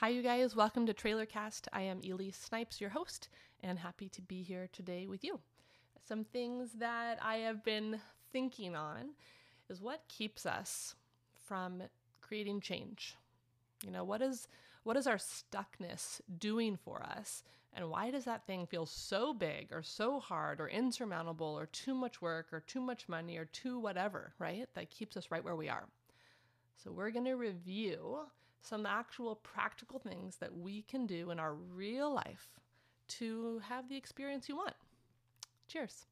Hi, you guys. Welcome to Trailercast. I am Elyse Snipes, your host, and happy to be here today with you. Some things that I have been thinking on is what keeps us from creating change. You know, what is what is our stuckness doing for us? And why does that thing feel so big or so hard or insurmountable or too much work or too much money or too whatever, right? That keeps us right where we are. So, we're going to review some actual practical things that we can do in our real life to have the experience you want. Cheers.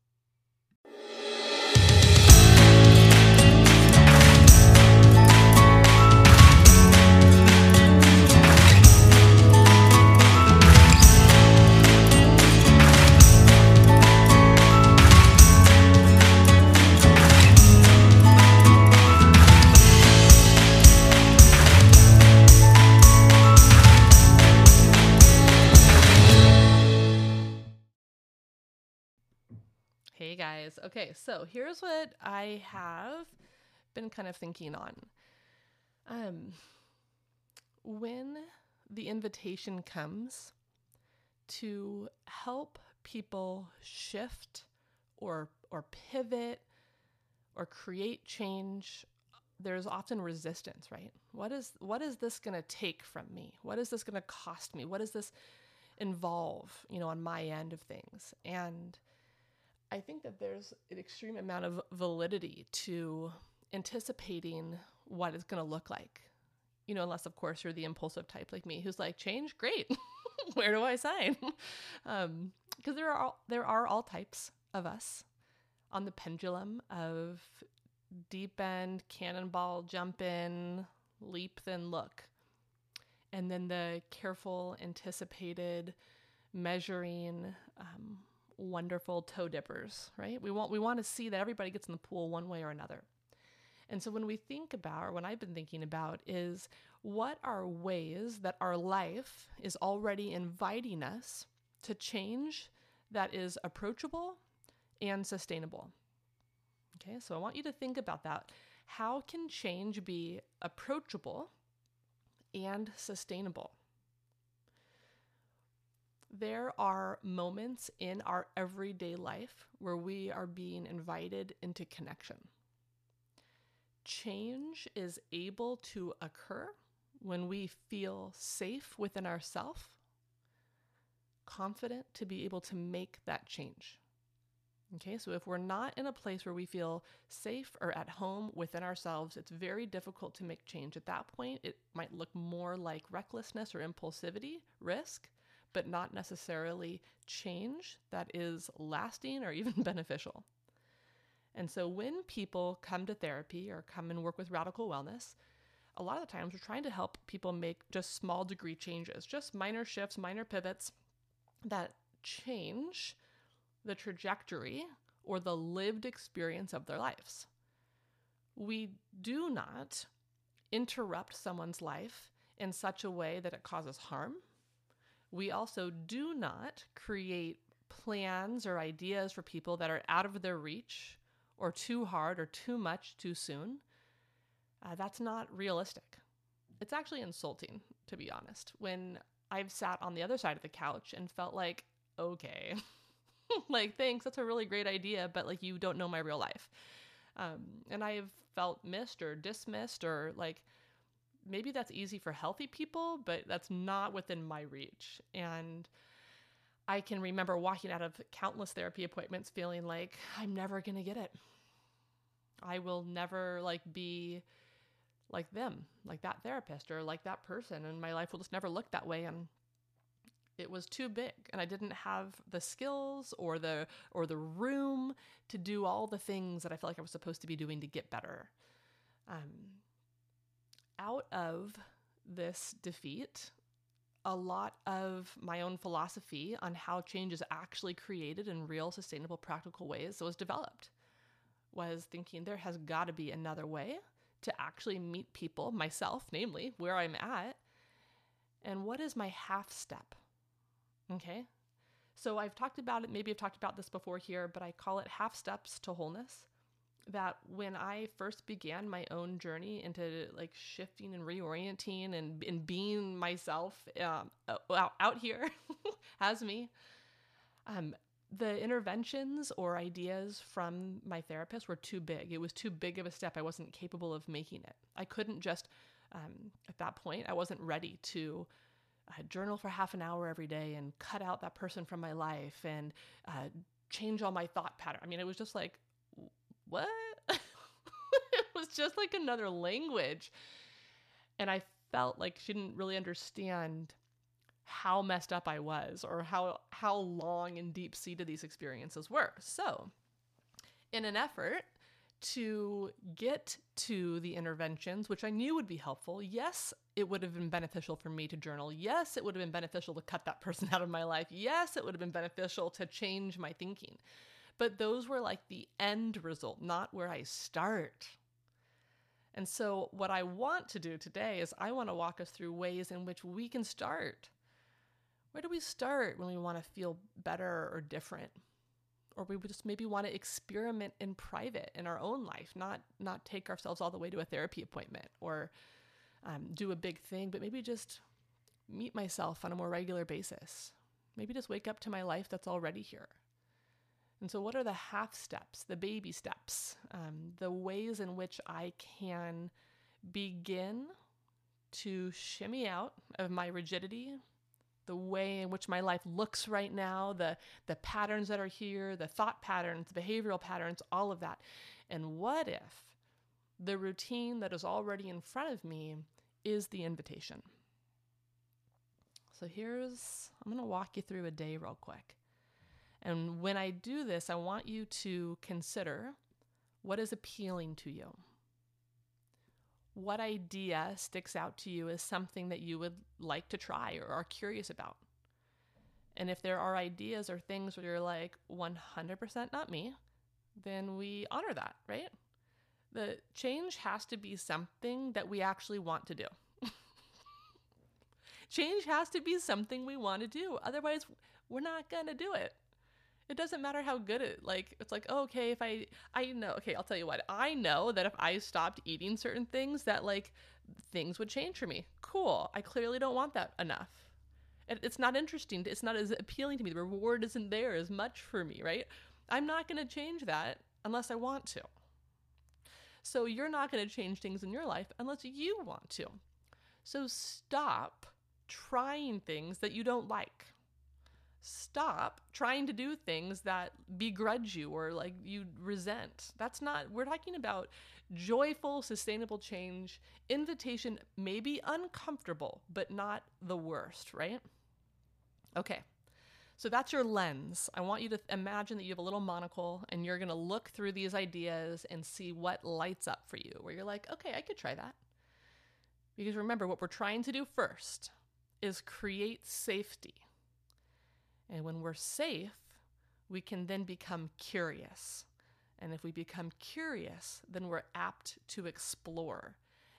Guys. Okay, so here's what I have been kind of thinking on. Um when the invitation comes to help people shift or or pivot or create change, there's often resistance, right? What is what is this going to take from me? What is this going to cost me? What does this involve, you know, on my end of things? And I think that there's an extreme amount of validity to anticipating what it's going to look like. You know, unless, of course, you're the impulsive type like me who's like, change, great. Where do I sign? Because um, there are all, there are all types of us on the pendulum of deep end, cannonball, jump in, leap, then look. And then the careful, anticipated, measuring, um, wonderful toe dippers, right? We want we want to see that everybody gets in the pool one way or another. And so when we think about, or when I've been thinking about, is what are ways that our life is already inviting us to change that is approachable and sustainable? Okay, so I want you to think about that. How can change be approachable and sustainable? There are moments in our everyday life where we are being invited into connection. Change is able to occur when we feel safe within ourselves, confident to be able to make that change. Okay, so if we're not in a place where we feel safe or at home within ourselves, it's very difficult to make change. At that point, it might look more like recklessness or impulsivity, risk, but not necessarily change that is lasting or even beneficial. And so when people come to therapy or come and work with radical wellness, a lot of the times we're trying to help people make just small degree changes, just minor shifts, minor pivots that change the trajectory or the lived experience of their lives. We do not interrupt someone's life in such a way that it causes harm we also do not create plans or ideas for people that are out of their reach or too hard or too much too soon. Uh, that's not realistic. It's actually insulting, to be honest, when I've sat on the other side of the couch and felt like, okay, like, thanks, that's a really great idea, but like, you don't know my real life. Um, and I have felt missed or dismissed or like, maybe that's easy for healthy people, but that's not within my reach. And I can remember walking out of countless therapy appointments feeling like I'm never going to get it. I will never like be like them, like that therapist or like that person and my life will just never look that way and it was too big and I didn't have the skills or the or the room to do all the things that I felt like I was supposed to be doing to get better. Um, out of this defeat, a lot of my own philosophy on how change is actually created in real, sustainable, practical ways was developed. Was thinking there has got to be another way to actually meet people, myself, namely, where I'm at, and what is my half step? Okay. So I've talked about it, maybe I've talked about this before here, but I call it half steps to wholeness. That when I first began my own journey into like shifting and reorienting and, and being myself um, out, here as me, um, the interventions or ideas from my therapist were too big. It was too big of a step. I wasn't capable of making it. I couldn't just, um, at that point, I wasn't ready to uh, journal for half an hour every day and cut out that person from my life and uh, change all my thought pattern. I mean, it was just like, what? it was just like another language. And I felt like she didn't really understand how messed up I was or how how long and deep seated these experiences were. So, in an effort to get to the interventions, which I knew would be helpful, yes, it would have been beneficial for me to journal. Yes, it would have been beneficial to cut that person out of my life. Yes, it would have been beneficial to change my thinking. But those were like the end result, not where I start. And so, what I want to do today is I want to walk us through ways in which we can start. Where do we start when we want to feel better or different? Or we just maybe want to experiment in private in our own life, not not take ourselves all the way to a therapy appointment or um, do a big thing, but maybe just meet myself on a more regular basis. Maybe just wake up to my life that's already here. And so, what are the half steps, the baby steps, um, the ways in which I can begin to shimmy out of my rigidity, the way in which my life looks right now, the, the patterns that are here, the thought patterns, the behavioral patterns, all of that. And what if the routine that is already in front of me is the invitation? So, here's, I'm going to walk you through a day real quick. And when I do this, I want you to consider what is appealing to you. What idea sticks out to you as something that you would like to try or are curious about? And if there are ideas or things where you're like 100% not me, then we honor that, right? The change has to be something that we actually want to do. change has to be something we want to do. Otherwise, we're not going to do it. It doesn't matter how good it like it's like, oh, okay, if I I know, okay, I'll tell you what. I know that if I stopped eating certain things that like things would change for me. Cool. I clearly don't want that enough. It, it's not interesting. It's not as appealing to me. The reward isn't there as much for me, right? I'm not going to change that unless I want to. So you're not going to change things in your life unless you want to. So stop trying things that you don't like stop trying to do things that begrudge you or like you resent. That's not, we're talking about joyful, sustainable change. Invitation may be uncomfortable, but not the worst, right? Okay. So that's your lens. I want you to imagine that you have a little monocle and you're going to look through these ideas and see what lights up for you, where you're like, okay, I could try that. Because remember, what we're trying to do first is create safety and when we're safe, we can then become curious. And if we become curious, then we're apt to explore.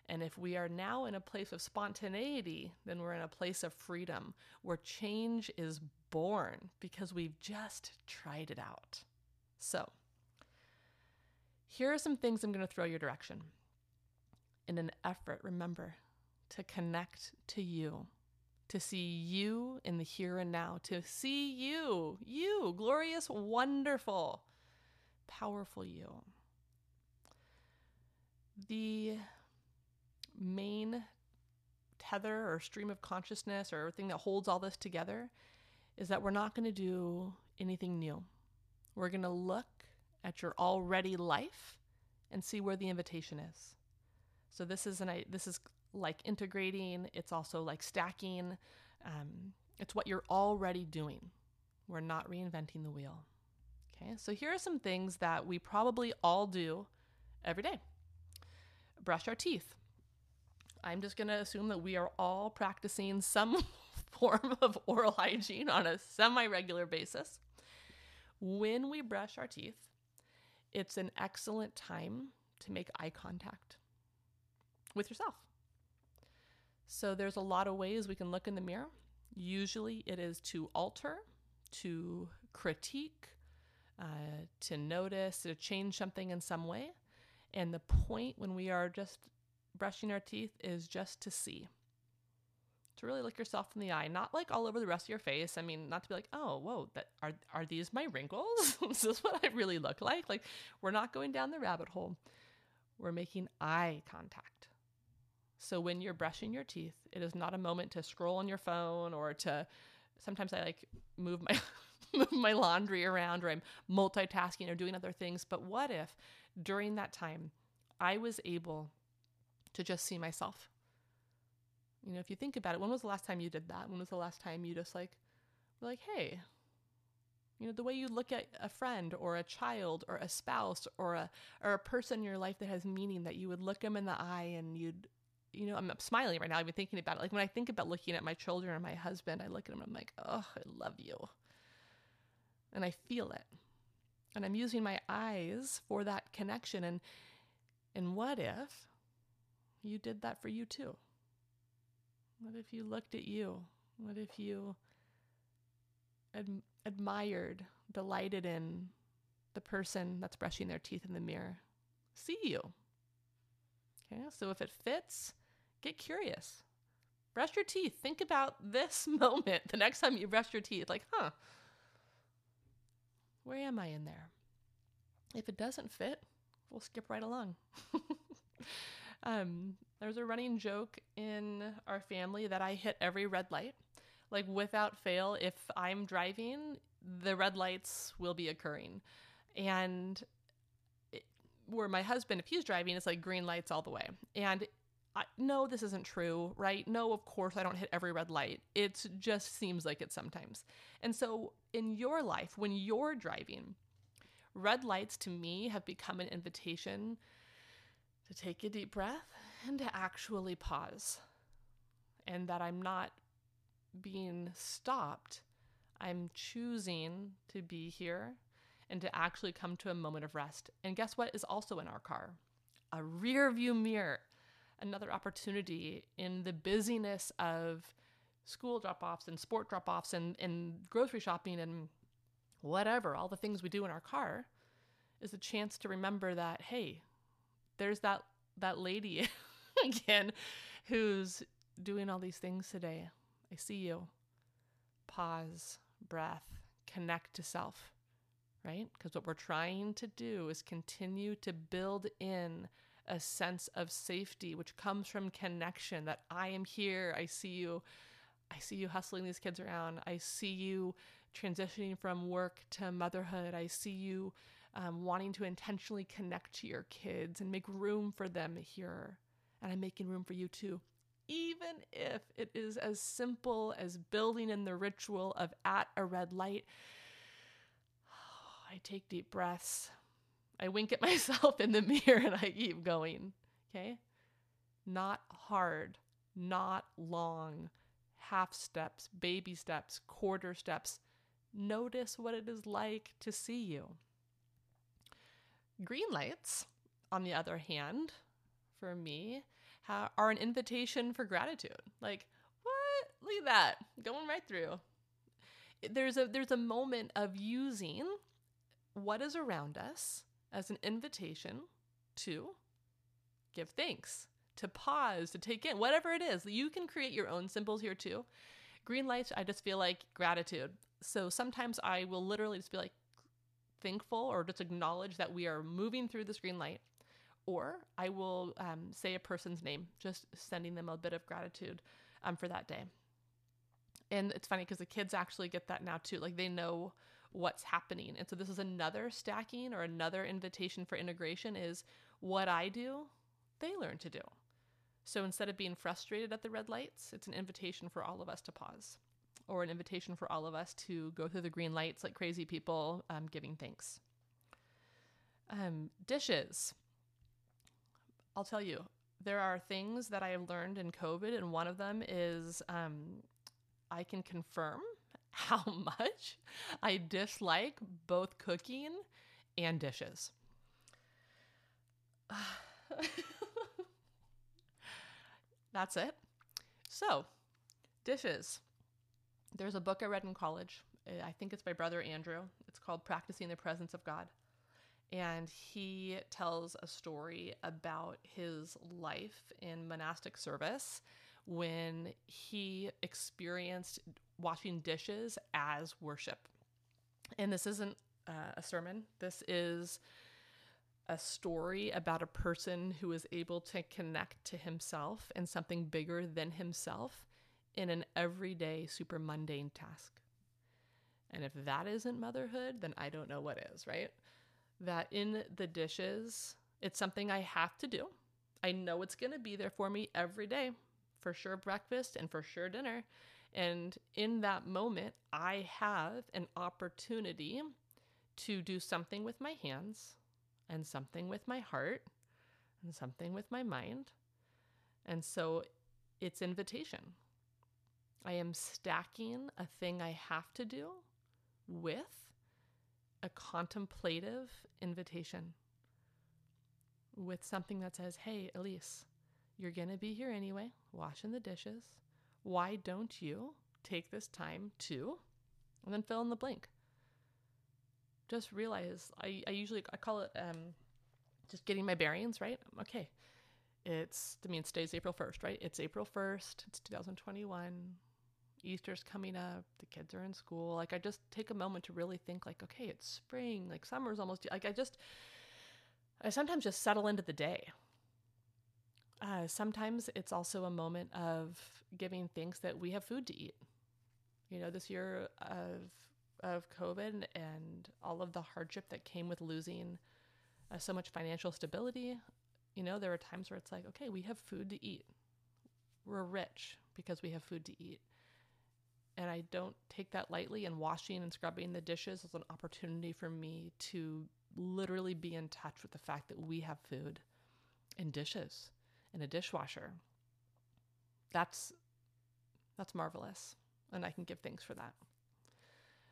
And if we are now in a place of spontaneity, then we're in a place of freedom where change is born because we've just tried it out. So, here are some things I'm going to throw your direction. In an effort, remember, to connect to you to see you in the here and now, to see you, you, glorious, wonderful, powerful you. The main tether or stream of consciousness or thing that holds all this together is that we're not going to do anything new. We're going to look at your already life and see where the invitation is. So this is an this is like integrating, it's also like stacking. Um, it's what you're already doing. We're not reinventing the wheel. Okay, so here are some things that we probably all do every day brush our teeth. I'm just going to assume that we are all practicing some form of oral hygiene on a semi regular basis. When we brush our teeth, it's an excellent time to make eye contact with yourself. So there's a lot of ways we can look in the mirror. Usually it is to alter, to critique, uh, to notice, to change something in some way. And the point when we are just brushing our teeth is just to see. To really look yourself in the eye, not like all over the rest of your face. I mean, not to be like, oh, whoa, that are are these my wrinkles? is this what I really look like? Like, we're not going down the rabbit hole. We're making eye contact. So when you're brushing your teeth, it is not a moment to scroll on your phone or to sometimes I like move my move my laundry around or I'm multitasking or doing other things. But what if during that time I was able to just see myself? You know, if you think about it, when was the last time you did that? When was the last time you just like were like, hey, you know, the way you look at a friend or a child or a spouse or a or a person in your life that has meaning that you would look them in the eye and you'd you know, I'm smiling right now. I've been thinking about it. Like when I think about looking at my children or my husband, I look at them and I'm like, oh, I love you. And I feel it. And I'm using my eyes for that connection. And and what if you did that for you too? What if you looked at you? What if you ad- admired, delighted in the person that's brushing their teeth in the mirror? See you. Okay, so if it fits, get curious. Brush your teeth. Think about this moment the next time you brush your teeth. Like, huh, where am I in there? If it doesn't fit, we'll skip right along. um, there's a running joke in our family that I hit every red light. Like, without fail, if I'm driving, the red lights will be occurring. And it, where my husband, if he's driving, it's like green lights all the way. And I, no, this isn't true, right? No, of course I don't hit every red light. It just seems like it sometimes. And so in your life, when you're driving, red lights to me have become an invitation to take a deep breath and to actually pause. And that I'm not being stopped. I'm choosing to be here and to actually come to a moment of rest. And guess what is also in our car? A rear view mirror another opportunity in the busyness of school drop offs and sport drop offs and, and grocery shopping and whatever, all the things we do in our car, is a chance to remember that, hey, there's that that lady again who's doing all these things today. I see you. Pause, breath, connect to self, right? Because what we're trying to do is continue to build in a sense of safety, which comes from connection that I am here. I see you. I see you hustling these kids around. I see you transitioning from work to motherhood. I see you um, wanting to intentionally connect to your kids and make room for them here. And I'm making room for you too. Even if it is as simple as building in the ritual of at a red light, I take deep breaths. I wink at myself in the mirror and I keep going. Okay? Not hard, not long, half steps, baby steps, quarter steps. Notice what it is like to see you. Green lights, on the other hand, for me, ha- are an invitation for gratitude. Like, what? Look at that. Going right through. There's a there's a moment of using what is around us as an invitation to give thanks, to pause, to take in, whatever it is. You can create your own symbols here too. Green lights, I just feel like gratitude. So sometimes I will literally just be like thankful or just acknowledge that we are moving through this green light. Or I will um, say a person's name, just sending them a bit of gratitude um, for that day. And it's funny because the kids actually get that now too. Like they know what's happening. And so this is another stacking or another invitation for integration is what I do, they learn to do. So instead of being frustrated at the red lights, it's an invitation for all of us to pause or an invitation for all of us to go through the green lights like crazy people um, giving thanks. Um, dishes. I'll tell you, there are things that I have learned in COVID, and one of them is um, I can confirm how much I dislike both cooking and dishes. That's it. So, dishes. There's a book I read in college. I think it's by Brother Andrew. It's called Practicing the Presence of God. And he tells a story about his life in monastic service when he experienced washing dishes as worship. And this isn't uh, a sermon, this is a story about a person who is able to connect to himself and something bigger than himself in an everyday, super mundane task. And if that isn't motherhood, then I don't know what is, right? That in the dishes, it's something I have to do. I know it's going to be there for me every day, for sure breakfast and for sure dinner. And in that moment, I have an opportunity to do something with my hands and something with my heart and something with my mind. And so it's invitation. I am stacking a thing I have to do with a contemplative invitation, with something that says, Hey, Elyse, you're going to be here anyway, washing the dishes. Why don't you take this time to, and then fill in the blank? just realize I, I usually I call it um, just getting my bearings right. Okay, it's I mean today's April first, right? It's April first. It's 2021. Easter's coming up. The kids are in school. Like I just take a moment to really think like, okay, it's spring. Like summer's almost like I just I sometimes just settle into the day. Uh, sometimes it's also a moment of giving thanks that we have food to eat. You know, this year of of COVID and all of the hardship that came with losing uh, so much financial stability, you know, there are times where it's like, okay, we have food to eat. We're rich because we have food to eat. And I don't take that lightly. And washing and scrubbing the dishes is an opportunity for me to literally be in touch with the fact that we have food and dishes and a dishwasher. That's that's marvelous. And I can give thanks for that.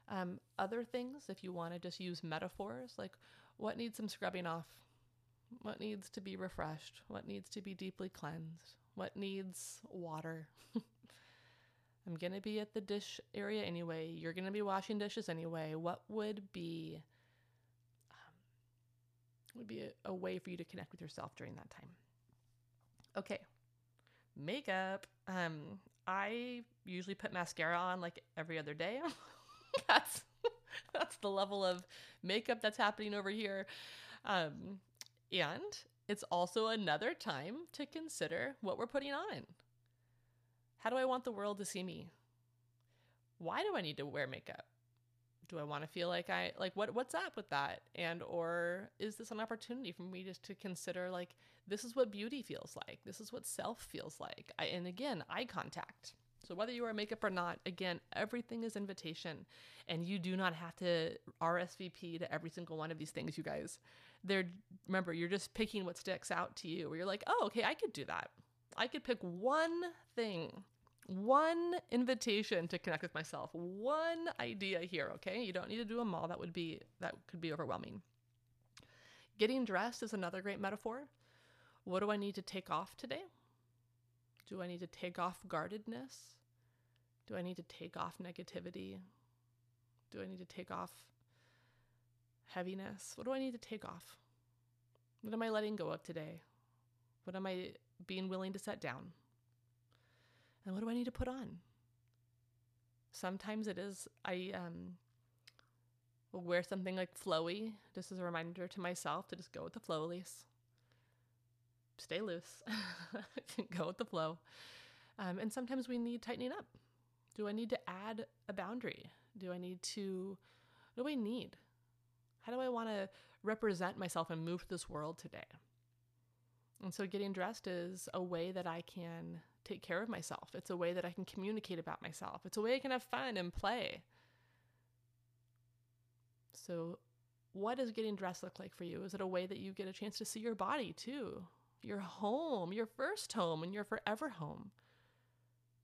Um, other things, if you want to just use metaphors, like what needs some scrubbing off? What needs to be refreshed? What needs to be deeply cleansed? What needs water? I'm going to be at the dish area anyway. You're going to be washing dishes anyway. What would be um, would be a, a way for you to connect with yourself during that time? Okay. Makeup. Um I usually put mascara on like every other day. that's that's the level of makeup that's happening over here. Um, and it's also another time to consider what we're putting on. How do I want the world to see me? Why do I need to wear makeup? Do I want to feel like I like what what's up with that? And or is this an opportunity for me just to consider like this is what beauty feels like. This is what self feels like. I, and again, eye contact. So whether you wear makeup or not, again, everything is invitation, and you do not have to RSVP to every single one of these things, you guys. They're remember, you're just picking what sticks out to you. Where you're like, oh, okay, I could do that. I could pick one thing, one invitation to connect with myself, one idea here. Okay, you don't need to do them all. That would be that could be overwhelming. Getting dressed is another great metaphor. What do I need to take off today? Do I need to take off guardedness? Do I need to take off negativity? Do I need to take off heaviness? What do I need to take off? What am I letting go of today? What am I being willing to set down? And what do I need to put on? Sometimes it is, I um, will wear something like flowy, just as a reminder to myself to just go with the flow, Elyse stay loose, go with the flow. Um, and sometimes we need tightening up. Do I need to add a boundary? Do I need to, what do I need? How do I want to represent myself and move this world today? And so getting dressed is a way that I can take care of myself. It's a way that I can communicate about myself. It's a way I can have fun and play. So, what does getting dressed look like for you? Is it a way that you get a chance to see your body too? your home, your first home, and your forever home.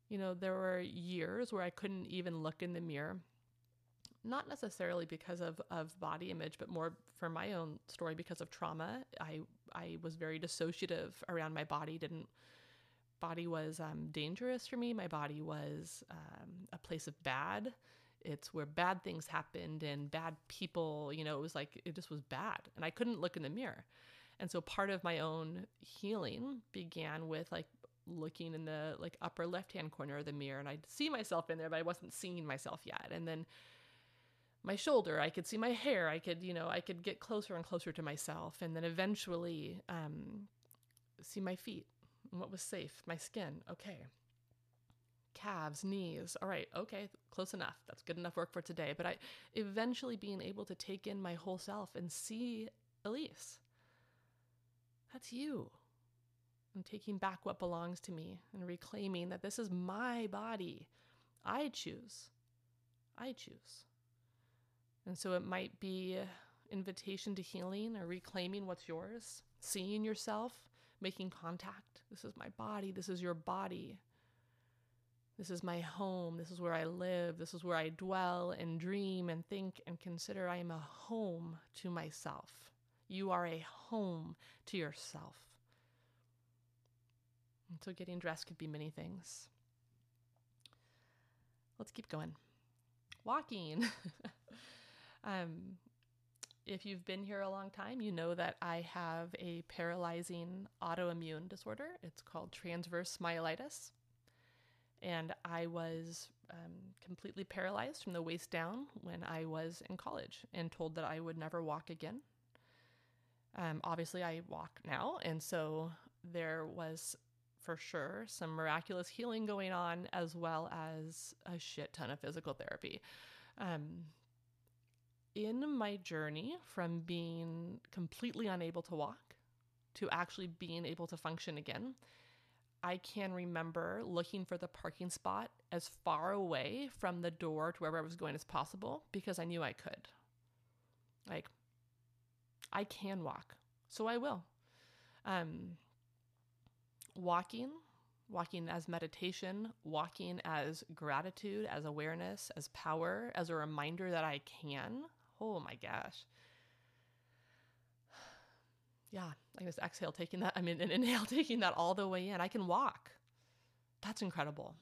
You know, there were years where I couldn't even look in the mirror, not necessarily because of, of body image, but more for my own story because of trauma. I I was very dissociative around my body. Didn't body was um, dangerous for me. My body was um, a place of bad. it's where bad things happened and bad people, you know, it was like it just was bad. And I couldn't look in the mirror. And so part of my own healing began with like looking in the like upper left hand corner of the mirror and I'd see myself in there, but I wasn't seeing myself yet. And then my shoulder, I could see my hair, I could, you know, I could get closer and closer to myself. And then eventually um, see my feet and what was safe, my skin. Okay, calves, knees. All right, okay, close enough. That's good enough work for today. But I eventually being able to take in my whole self and see Elyse. That's you. I'm taking back what belongs to me and reclaiming that this is my body. I choose. I choose. And so it might be invitation to healing or reclaiming what's yours, seeing yourself, making contact. This is my body. This is your body. This is my home. This is where I live. This is where I dwell and dream and think and consider I am a home to myself. You are a home to yourself. And so getting dressed could be many things. Let's keep going. Walking. um, if you've been here a long time, you know that I have a paralyzing autoimmune disorder. It's called transverse myelitis and I was um, completely paralyzed from the waist down when I was in college and told that I would never walk again. Um, obviously, I walk now, and so there was for sure some miraculous healing going on, as well as a shit ton of physical therapy. Um, in my journey from being completely unable to walk to actually being able to function again, I can remember looking for the parking spot as far away from the door to wherever I was going as possible because I knew I could. Like, I can walk, so I will. Um, walking, walking as meditation, walking as gratitude, as awareness, as power, as a reminder that I can. Oh my gosh yeah, I just exhale, taking that, I mean, and inhale, taking that all the way in. I can walk. That's incredible.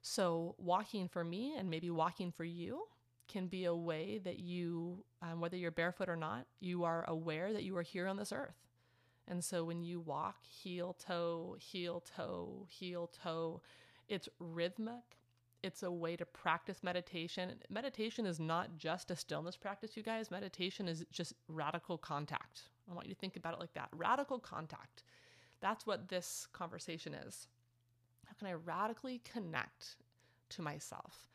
So, walking for me and maybe walking for you can be a way that you, um, whether you're barefoot or not, you are aware that you are here on this earth. And so, when you walk, heel, toe, heel, toe, heel, toe, it's rhythmic. It's a way to practice meditation. Meditation is not just a stillness practice, you guys. Meditation is just radical contact I want you to think about it like that radical contact. That's what this conversation is. How can I radically connect to myself,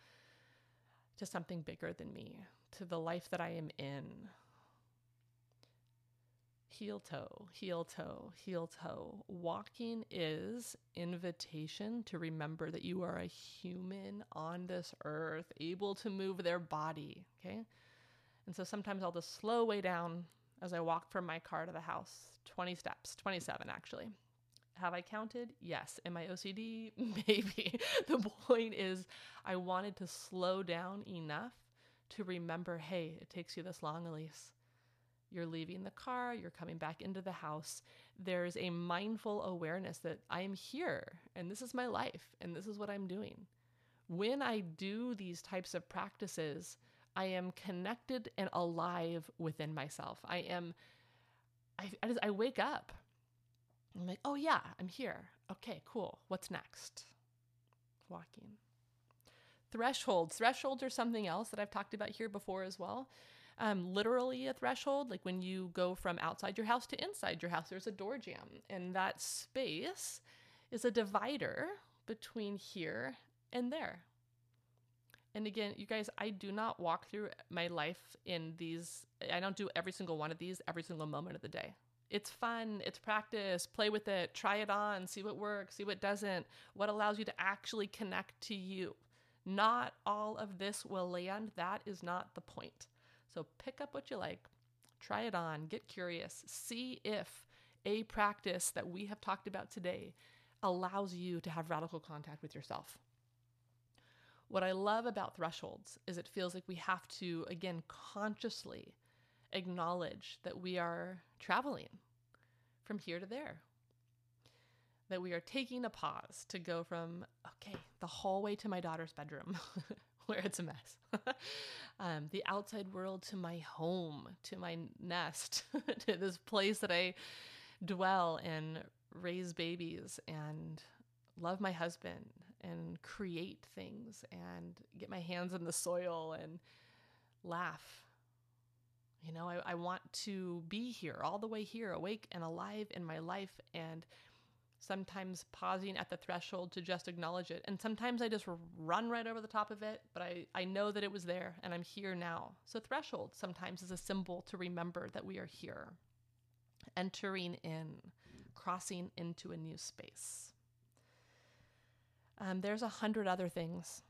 to something bigger than me, to the life that I am in? Heel toe, heel toe, heel toe. Walking is invitation to remember that you are a human on this earth, able to move their body. Okay. And so sometimes I'll just slow way down as I walk from my car to the house 20 steps, 27 actually. Have I counted? Yes. Am I OCD? Maybe. the point is, I wanted to slow down enough to remember hey, it takes you this long, Elyse. You're leaving the car, you're coming back into the house. There's a mindful awareness that I am here and this is my life and this is what I'm doing. When I do these types of practices, I am connected and alive within myself. I am, I, I, just, I wake up. I'm like, oh yeah, I'm here. Okay, cool. What's next? Walking. Thresholds. Thresholds are something else that I've talked about here before as well. Um, literally a threshold, like when you go from outside your house to inside your house, there's a door jamb, and that space is a divider between here and there. And again, you guys, I do not walk through my life in these, I don't do every single one of these every single moment of the day. It's fun, it's practice, play with it, try it on, see what works, see what doesn't, what allows you to actually connect to you. Not all of this will land. That is not the point. So pick up what you like, try it on, get curious, see if a practice that we have talked about today allows you to have radical contact with yourself. What I love about thresholds is it feels like we have to, again, consciously acknowledge that we are traveling from here to there. That we are taking a pause to go from, okay, the hallway to my daughter's bedroom. where it's a mess. um, the outside world to my home, to my nest, to this place that I dwell and raise babies and love my husband and create things and get my hands in the soil and laugh. You know, I, I want to be here, all the way here, awake and alive in my life, and sometimes pausing at the threshold to just acknowledge it. And sometimes I just run right over the top of it, but I, I know that it was there and I'm here now. So, threshold sometimes is a symbol to remember that we are here, entering in, crossing into a new space. Um, there's a hundred other things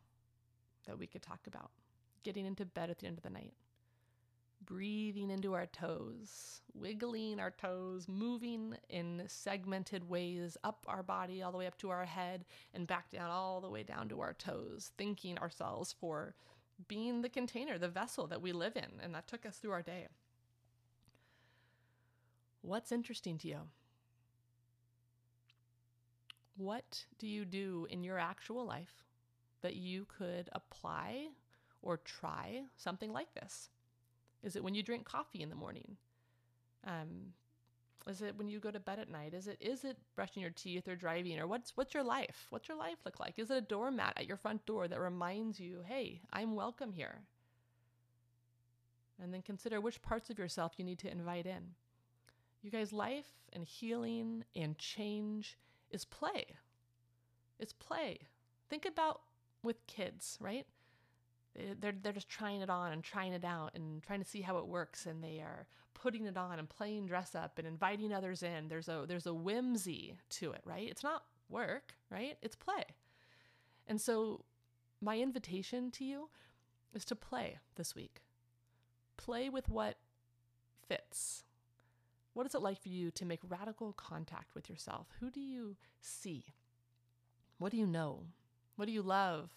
that we could talk about. Getting into bed at the end of the night, breathing into our toes, wiggling our toes, moving in segmented ways up our body, all the way up to our head, and back down, all the way down to our toes, thanking ourselves for being the container, the vessel that we live in. And that took us through our day. What's interesting to you? What do you do in your actual life that you could apply or try something like this? Is it when you drink coffee in the morning? Um, is it when you go to bed at night? Is it is it brushing your teeth or driving or what's what's your life? What's your life look like? Is it a doormat at your front door that reminds you, "Hey, I'm welcome here." And then consider which parts of yourself you need to invite in. You guys, life and healing and change is play. It's play. Think about with kids, right? Eh, they're, they're just trying it on and trying it out and trying to see how it works and they are putting it on and playing dress up and inviting others in there's a there's a whimsy to it right it's not work right it's play and so my invitation to you is to play this week play with what fits what is it like for you to make radical contact with yourself? Who do you see? What do you know? What do you love?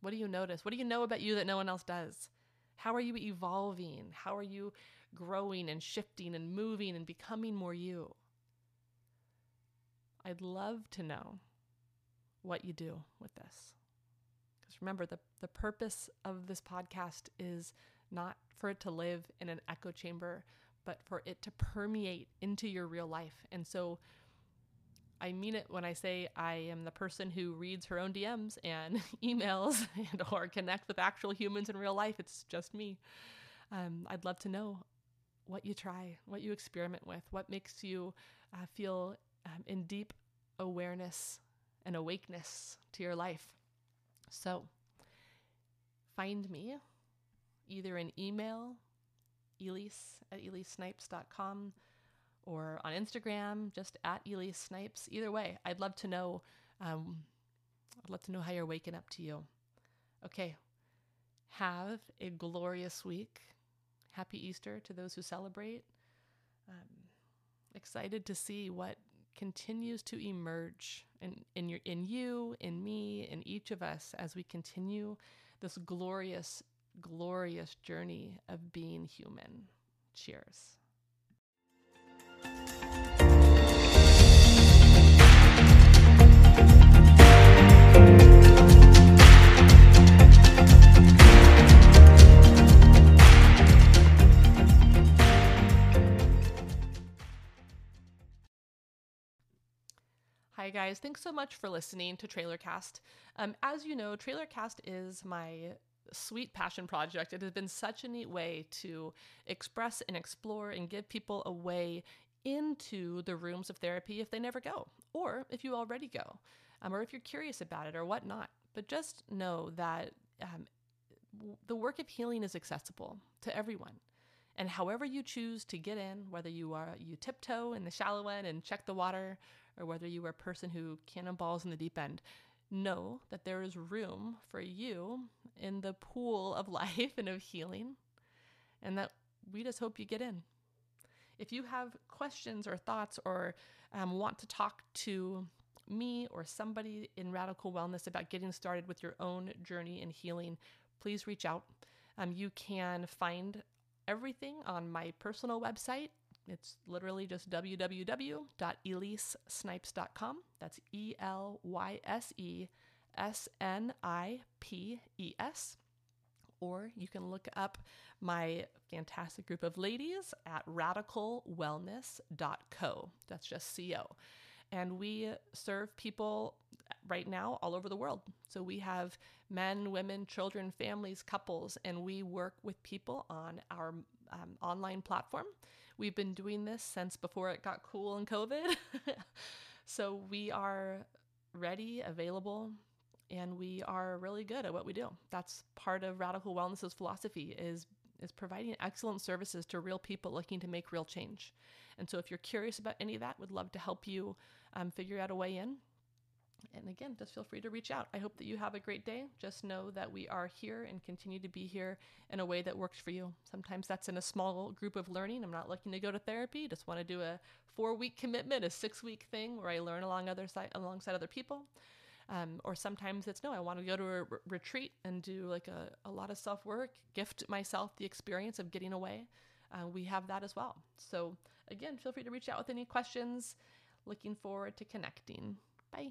What do you notice? What do you know about you that no one else does? How are you evolving? How are you growing and shifting and moving and becoming more you? I'd love to know what you do with this. Because remember, the, the purpose of this podcast is not for it to live in an echo chamber, but for it to permeate into your real life. And so I mean it when I say I am the person who reads her own DMs and emails and or connect with actual humans in real life. It's just me. Um, I'd love to know what you try, what you experiment with, what makes you uh, feel um, in deep awareness and awakeness to your life. So find me either an email Elyse at elysesnipes.com or on Instagram, just at Elyse Snipes. Either way, I'd love to know. Um, I'd love to know how you're waking up to you. Okay, have a glorious week. Happy Easter to those who celebrate. Um, excited to see what continues to emerge in, in your in you, in me, in each of us as we continue this glorious glorious journey of being human. Cheers. Hi, guys. Thanks so much for listening to TrailerCast. Um, as you know, TrailerCast is my sweet passion project. It has been such a neat way to express and explore and give people a way into the rooms of therapy if they never go, or if you already go, um, or if you're curious about it or whatnot. But just know that um, the work of healing is accessible to everyone. And however you choose to get in, whether you are you tiptoe in the shallow end and check the water, or whether you are a person who cannonballs in the deep end, know that there is room for you in the pool of life and of healing, and that we just hope you get in. If you have questions or thoughts or um, want to talk to me or somebody in radical wellness about getting started with your own journey in healing, please reach out. Um, you can find everything on my personal website. It's literally just www.elysesnipes.com. That's E L Y S E S N I P E S. or you can look up my fantastic group of ladies at radicalwellness.co. That's just CO. And we serve people right now all over the world. So we have men, women, children, families, couples, and we work with people on our um, online platform. We've been doing this since before it got cool in COVID. so we are ready, available, and we are really good at what we do. That's part of Radical Wellness's philosophy is is providing excellent services to real people looking to make real change. And so if you're curious about any of that, would love to help you um, figure out a way in. And again, just feel free to reach out. I hope that you have a great day. Just know that we are here and continue to be here in a way that works for you. Sometimes that's in a small group of learning. I'm not looking to go to therapy. Just want to do a four week commitment, a six week thing where I learn along other side, alongside other people. Um, or sometimes it's no, I want to go to a re- retreat and do like a, a lot of self work, gift myself the experience of getting away. Uh, we have that as well. So, again, feel free to reach out with any questions. Looking forward to connecting. Bye.